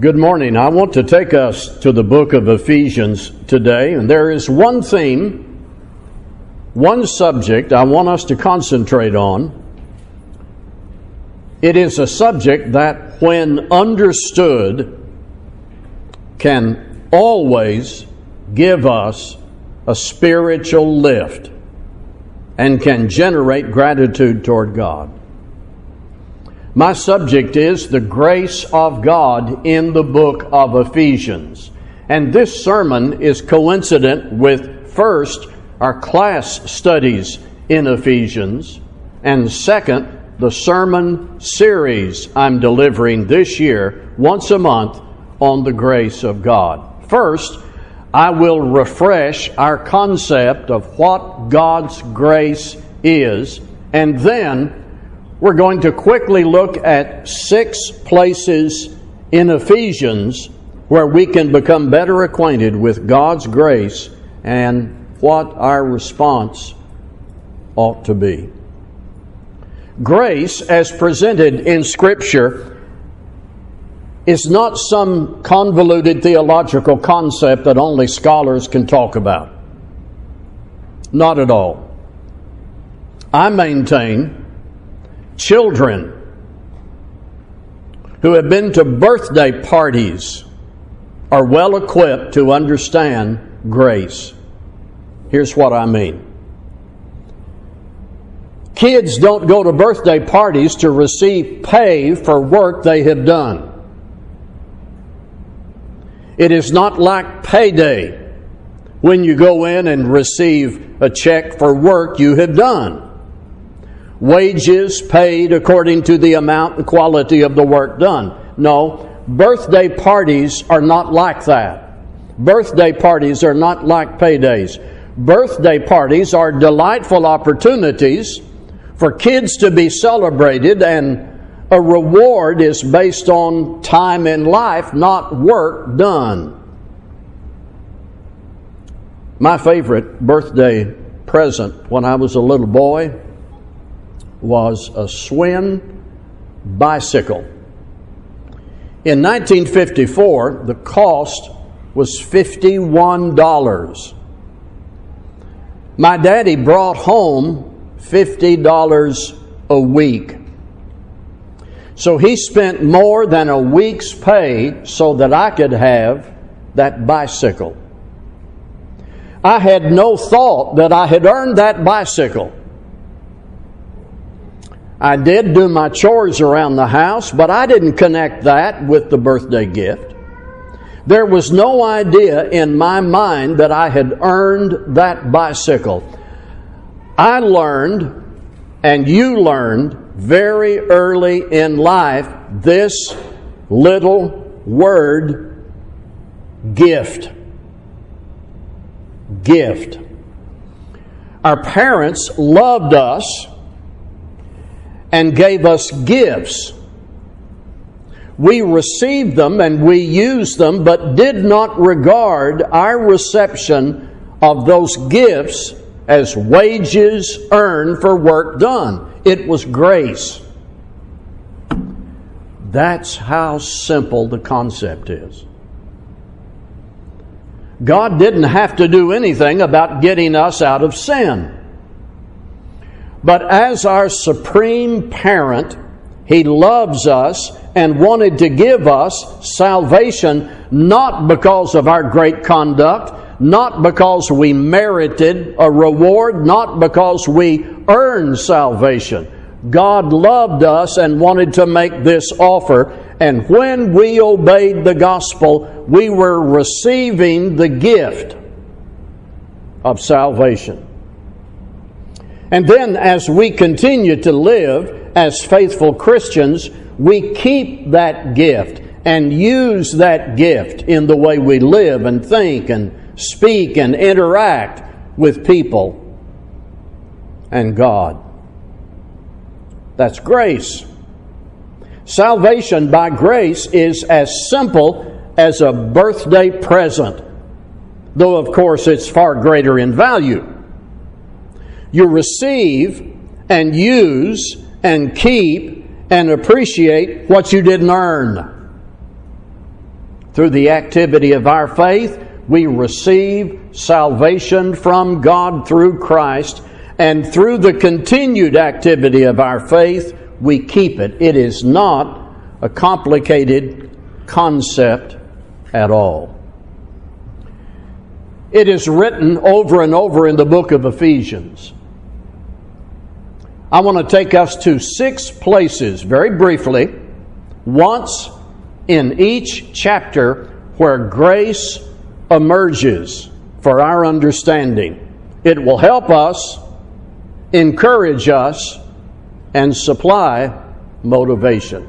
Good morning. I want to take us to the book of Ephesians today, and there is one theme, one subject I want us to concentrate on. It is a subject that, when understood, can always give us a spiritual lift and can generate gratitude toward God. My subject is the grace of God in the book of Ephesians. And this sermon is coincident with first, our class studies in Ephesians, and second, the sermon series I'm delivering this year once a month on the grace of God. First, I will refresh our concept of what God's grace is, and then we're going to quickly look at six places in Ephesians where we can become better acquainted with God's grace and what our response ought to be. Grace, as presented in Scripture, is not some convoluted theological concept that only scholars can talk about. Not at all. I maintain children who have been to birthday parties are well equipped to understand grace. Here's what I mean. Kids don't go to birthday parties to receive pay for work they have done. It is not like payday when you go in and receive a check for work you have done wages paid according to the amount and quality of the work done. No, birthday parties are not like that. Birthday parties are not like paydays. Birthday parties are delightful opportunities for kids to be celebrated, and a reward is based on time in life, not work done. My favorite birthday present when I was a little boy was a Schwinn bicycle. In 1954, the cost was $51. My daddy brought home $50 a week. So he spent more than a week's pay so that I could have that bicycle. I had no thought that I had earned that bicycle. I did do my chores around the house, but I didn't connect that with the birthday gift. There was no idea in my mind that I had earned that bicycle. I learned, and you learned very early in life, this little word gift. Gift. Our parents loved us and gave us gifts. We received them and we used them, but did not regard our reception of those gifts as wages earned for work done. It was grace. That's how simple the concept is. God didn't have to do anything about getting us out of sin. But as our supreme parent, He loves us and wanted to give us salvation not because of our great conduct, not because we merited a reward, not because we earned salvation. God loved us and wanted to make this offer, and when we obeyed the gospel, we were receiving the gift of salvation. And then, as we continue to live as faithful Christians, we keep that gift and use that gift in the way we live and think and speak and interact with people and God. That's grace. Salvation by grace is as simple as a birthday present, though, of course, it's far greater in value. You receive and use and keep and appreciate what you didn't earn. Through the activity of our faith, we receive salvation from God through Christ, and through the continued activity of our faith, we keep it. It is not a complicated concept at all. It is written over and over in the book of Ephesians. I want to take us to six places very briefly, once in each chapter where grace emerges for our understanding. It will help us, encourage us, and supply motivation.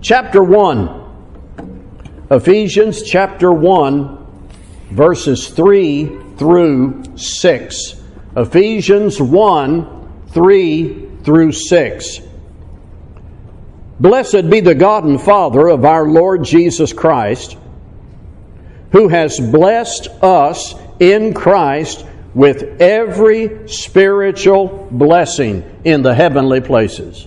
Chapter 1, Ephesians chapter 1, verses 3 through 6. Ephesians 1, 3 through 6. Blessed be the God and Father of our Lord Jesus Christ, who has blessed us in Christ with every spiritual blessing in the heavenly places.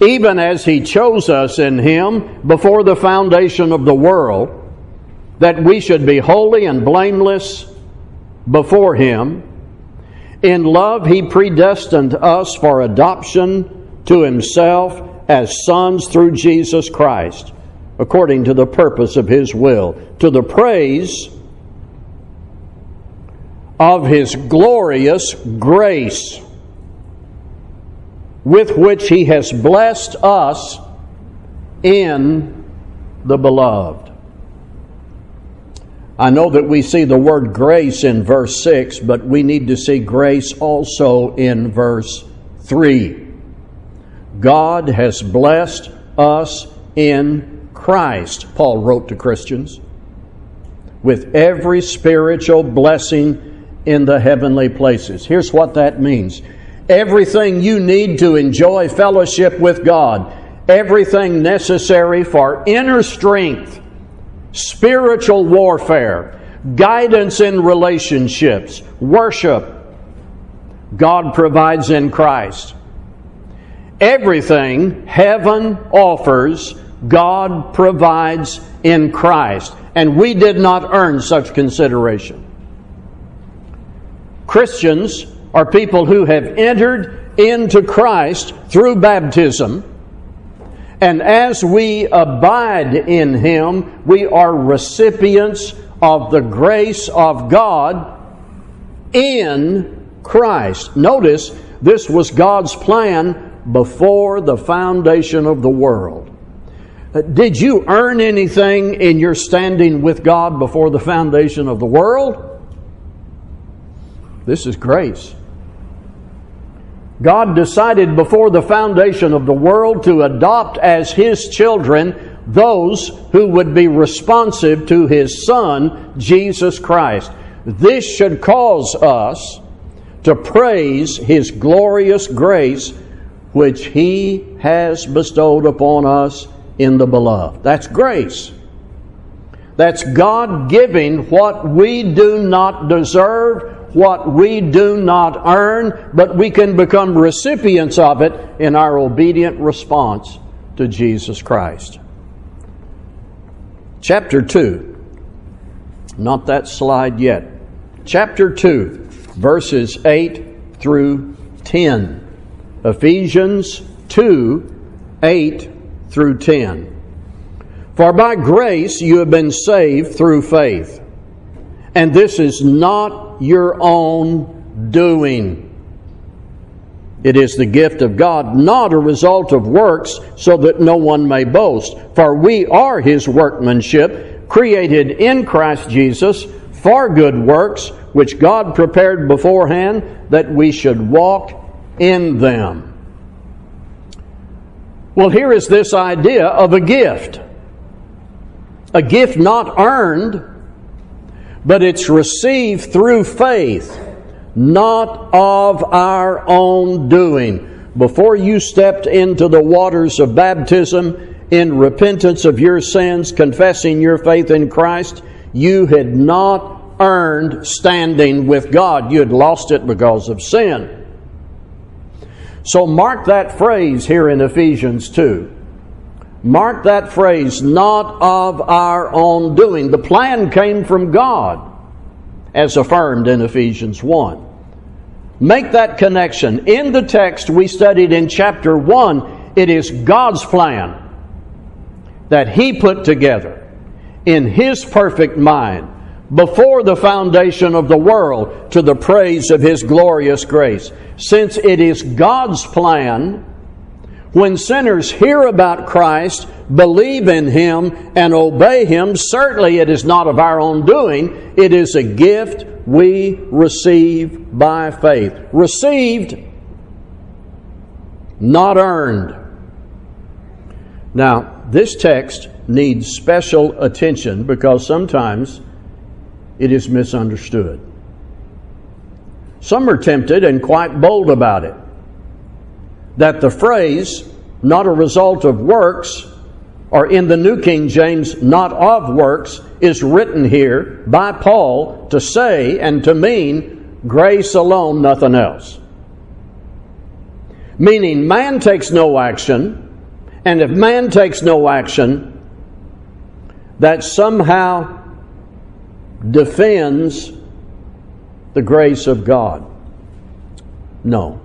Even as He chose us in Him before the foundation of the world, that we should be holy and blameless before Him. In love, He predestined us for adoption to Himself as sons through Jesus Christ, according to the purpose of His will, to the praise of His glorious grace, with which He has blessed us in the beloved. I know that we see the word grace in verse 6, but we need to see grace also in verse 3. God has blessed us in Christ, Paul wrote to Christians, with every spiritual blessing in the heavenly places. Here's what that means everything you need to enjoy fellowship with God, everything necessary for inner strength, spiritual warfare, guidance in relationships, worship, God provides in Christ. Everything heaven offers, God provides in Christ. And we did not earn such consideration. Christians are people who have entered into Christ through baptism. And as we abide in Him, we are recipients of the grace of God in Christ. Notice this was God's plan before the foundation of the world. Uh, did you earn anything in your standing with God before the foundation of the world? This is grace. God decided before the foundation of the world to adopt as His children those who would be responsive to His Son, Jesus Christ. This should cause us to praise His glorious grace which He has bestowed upon us in the beloved. That's grace. That's God giving what we do not deserve, what we do not earn, but we can become recipients of it in our obedient response to Jesus Christ. Chapter 2. Not that slide yet. Chapter 2, verses 8 through 10. Ephesians 2 8 through 10. For by grace you have been saved through faith. And this is not your own doing. It is the gift of God, not a result of works, so that no one may boast. For we are his workmanship, created in Christ Jesus for good works, which God prepared beforehand that we should walk in them. Well, here is this idea of a gift. A gift not earned, but it's received through faith, not of our own doing. Before you stepped into the waters of baptism in repentance of your sins, confessing your faith in Christ, you had not earned standing with God. You had lost it because of sin. So mark that phrase here in Ephesians 2. Mark that phrase, not of our own doing. The plan came from God, as affirmed in Ephesians 1. Make that connection. In the text we studied in chapter 1, it is God's plan that He put together in His perfect mind before the foundation of the world to the praise of His glorious grace. Since it is God's plan when sinners hear about Christ, believe in Him, and obey Him, certainly it is not of our own doing. It is a gift we receive by faith. Received, not earned. Now, this text needs special attention because sometimes it is misunderstood. Some are tempted and quite bold about it that the phrase, not a result of works, or in the New King James, not of works, is written here by Paul to say and to mean grace alone, nothing else. Meaning, man takes no action, and if man takes no action, that somehow defends the grace of God. No.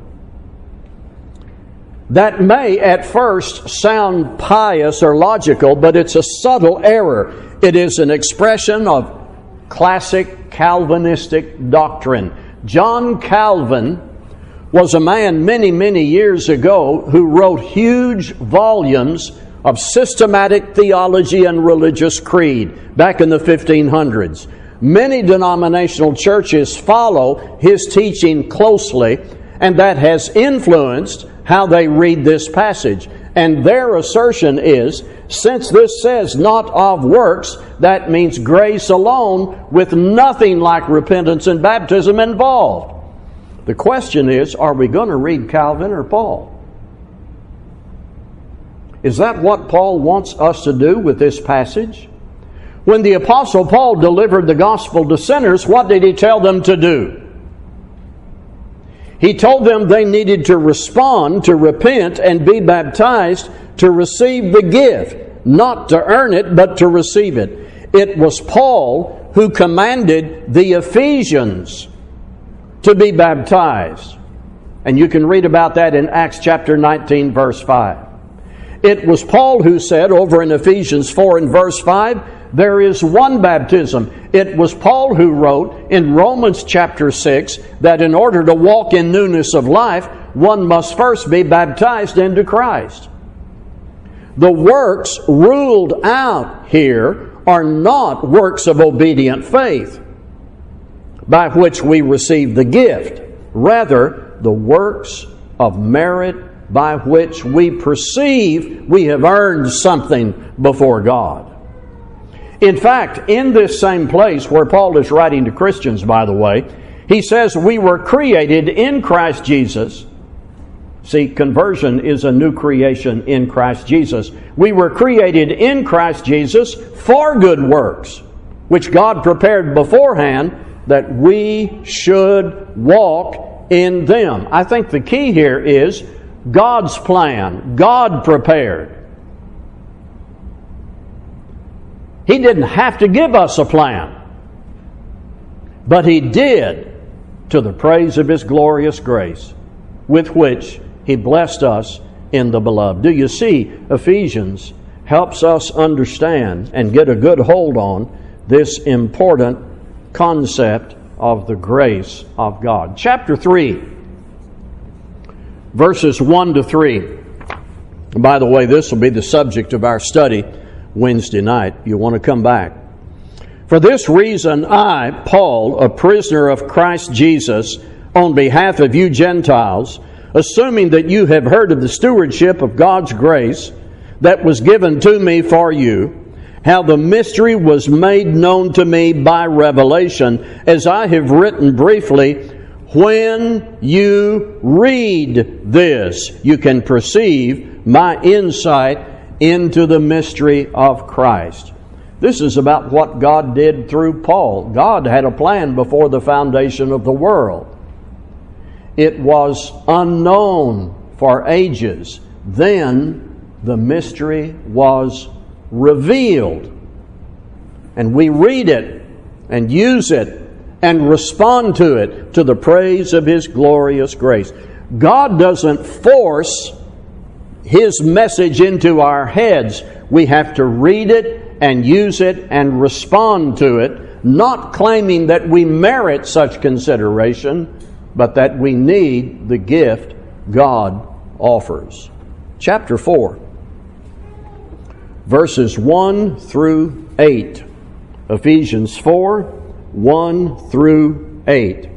That may at first sound pious or logical, but it's a subtle error. It is an expression of classic Calvinistic doctrine. John Calvin was a man many, many years ago who wrote huge volumes of systematic theology and religious creed back in the 1500s. Many denominational churches follow his teaching closely, and that has influenced how they read this passage. And their assertion is since this says not of works, that means grace alone with nothing like repentance and baptism involved. The question is are we going to read Calvin or Paul? Is that what Paul wants us to do with this passage? When the Apostle Paul delivered the gospel to sinners, what did he tell them to do? He told them they needed to respond, to repent, and be baptized to receive the gift, not to earn it, but to receive it. It was Paul who commanded the Ephesians to be baptized. And you can read about that in Acts chapter 19, verse 5. It was Paul who said over in Ephesians 4 and verse 5, there is one baptism. It was Paul who wrote in Romans chapter 6 that in order to walk in newness of life, one must first be baptized into Christ. The works ruled out here are not works of obedient faith by which we receive the gift. Rather, the works of merit by which we perceive we have earned something before God. In fact, in this same place where Paul is writing to Christians, by the way, he says, We were created in Christ Jesus. See, conversion is a new creation in Christ Jesus. We were created in Christ Jesus for good works, which God prepared beforehand that we should walk in them. I think the key here is God's plan, God prepared. He didn't have to give us a plan, but He did to the praise of His glorious grace with which He blessed us in the beloved. Do you see? Ephesians helps us understand and get a good hold on this important concept of the grace of God. Chapter 3, verses 1 to 3. by the way, this will be the subject of our study Wednesday night. You want to come back. For this reason, I, Paul, a prisoner of Christ Jesus, on behalf of you Gentiles, assuming that you have heard of the stewardship of God's grace that was given to me for you, how the mystery was made known to me by revelation, as I have written briefly. When you read this, you can perceive my insight into the mystery of Christ. This is about what God did through Paul. God had a plan before the foundation of the world. It was unknown for ages. Then the mystery was revealed. And we read it and use it and respond to it to the praise of His glorious grace. God doesn't force His message into our heads. We have to read it and use it and respond to it, not claiming that we merit such consideration, but that we need the gift God offers. Chapter 4, verses 1 through 8. Ephesians 4 1 through 8.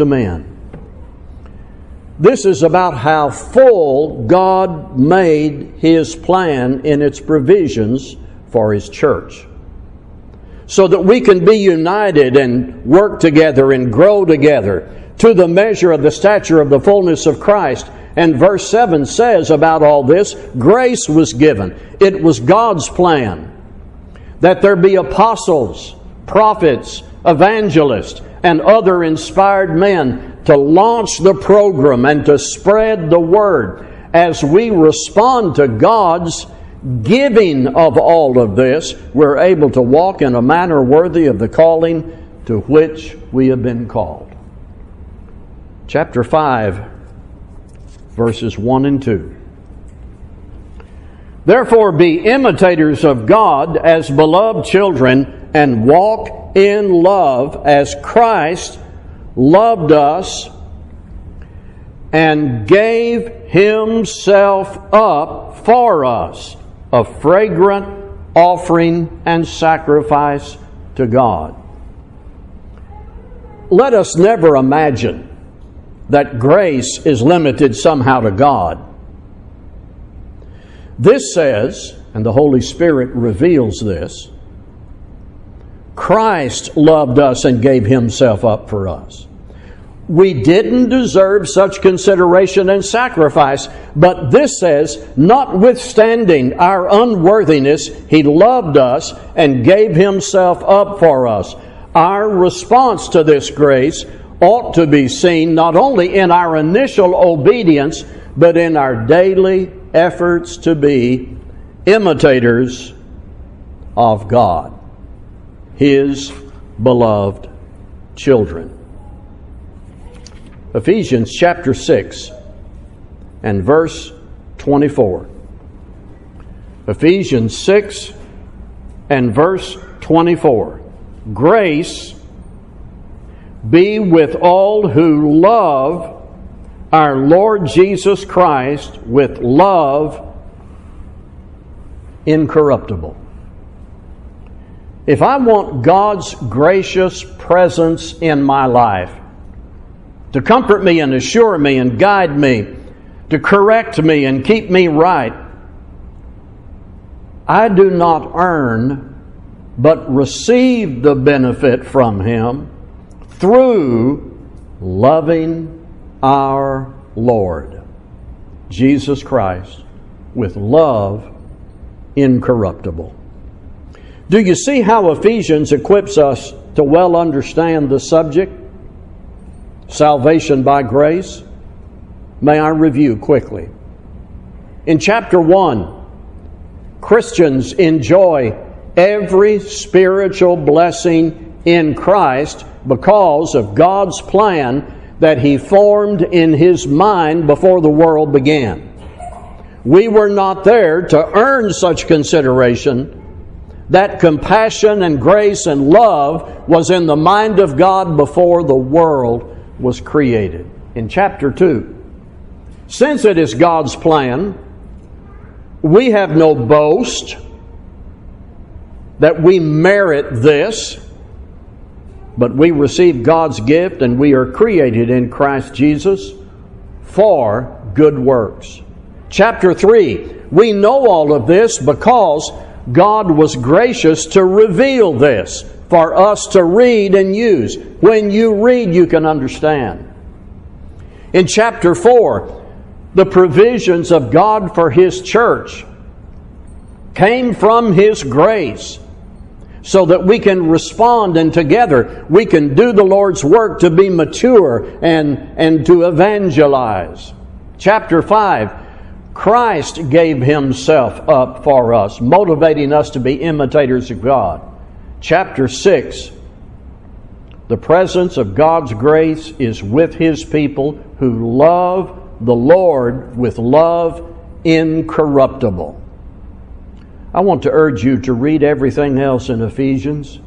to men. This is about how full God made his plan in its provisions for his church so that we can be united and work together and grow together to the measure of the stature of the fullness of Christ. And verse 7 says about all this grace was given. It was God's plan that there be apostles, prophets, evangelists, and other inspired men to launch the program and to spread the word as we respond to God's giving of all of this, we're able to walk in a manner worthy of the calling to which we have been called. Chapter 5, verses 1 and 2. Therefore, be imitators of God as beloved children and walk in love as Christ loved us and gave himself up for us a fragrant offering and sacrifice to God. Let us never imagine that grace is limited somehow to God. This says, and the Holy Spirit reveals this, Christ loved us and gave himself up for us. We didn't deserve such consideration and sacrifice, but this says, notwithstanding our unworthiness, He loved us and gave Himself up for us. Our response to this grace ought to be seen not only in our initial obedience, but in our daily efforts to be imitators of God, His beloved children. Ephesians chapter 6 and verse 24. Ephesians 6 and verse 24. Grace be with all who love our Lord Jesus Christ with love incorruptible. If I want God's gracious presence in my life, to comfort me and assure me and guide me, to correct me and keep me right. I do not earn, but receive the benefit from Him through loving our Lord, Jesus Christ, with love incorruptible. Do you see how Ephesians equips us to well understand the subject? salvation by grace? May I review quickly? In chapter 1, Christians enjoy every spiritual blessing in Christ because of God's plan that He formed in His mind before the world began. We were not there to earn such consideration. That compassion and grace and love was in the mind of God before the world was created. In chapter 2, since it is God's plan, we have no boast that we merit this, but we receive God's gift and we are created in Christ Jesus for good works. Chapter 3, we know all of this because God was gracious to reveal this for us to read and use. When you read, you can understand. In chapter 4, the provisions of God for His church came from His grace so that we can respond and together we can do the Lord's work to be mature and, and to evangelize. Chapter 5 Christ gave Himself up for us, motivating us to be imitators of God. Chapter 6 The presence of God's grace is with His people who love the Lord with love incorruptible. I want to urge you to read everything else in Ephesians,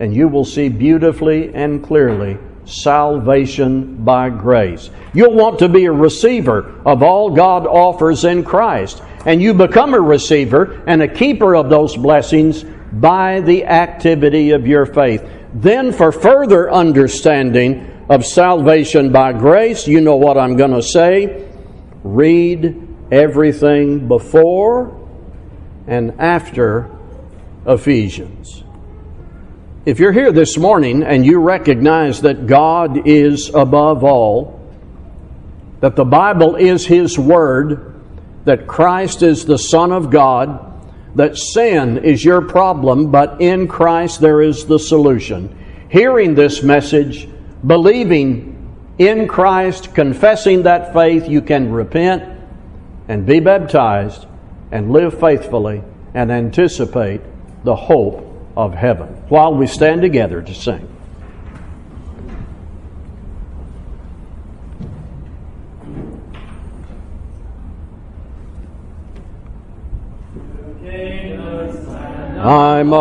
and you will see beautifully and clearly salvation by grace. You'll want to be a receiver of all God offers in Christ, and you become a receiver and a keeper of those blessings by the activity of your faith. Then, for further understanding of salvation by grace, you know what I'm going to say. Read everything before and after Ephesians. If you're here this morning and you recognize that God is above all, that the Bible is His Word, that Christ is the Son of God, that sin is your problem, but in Christ there is the solution. Hearing this message, believing in Christ, confessing that faith, you can repent and be baptized and live faithfully and anticipate the hope of heaven while we stand together to sing. I'm